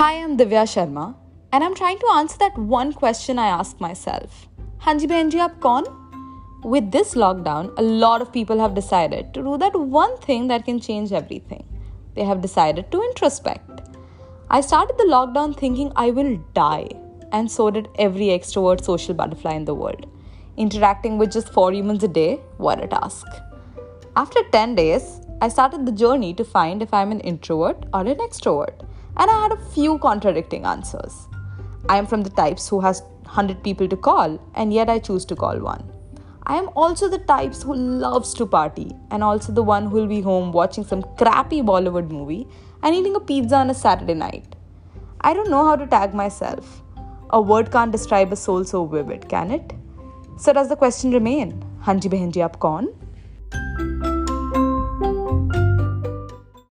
Hi, I'm Divya Sharma, and I'm trying to answer that one question I ask myself. Hanji Behenji, aap kaun? With this lockdown, a lot of people have decided to do that one thing that can change everything. They have decided to introspect. I started the lockdown thinking I will die, and so did every extrovert social butterfly in the world. Interacting with just four humans a day, what a task. After 10 days, I started the journey to find if I'm an introvert or an extrovert and I had a few contradicting answers. I am from the types who has 100 people to call and yet I choose to call one. I am also the types who loves to party and also the one who will be home watching some crappy Bollywood movie and eating a pizza on a Saturday night. I don't know how to tag myself. A word can't describe a soul so vivid, can it? So does the question remain? Hanji behenji aap kaun?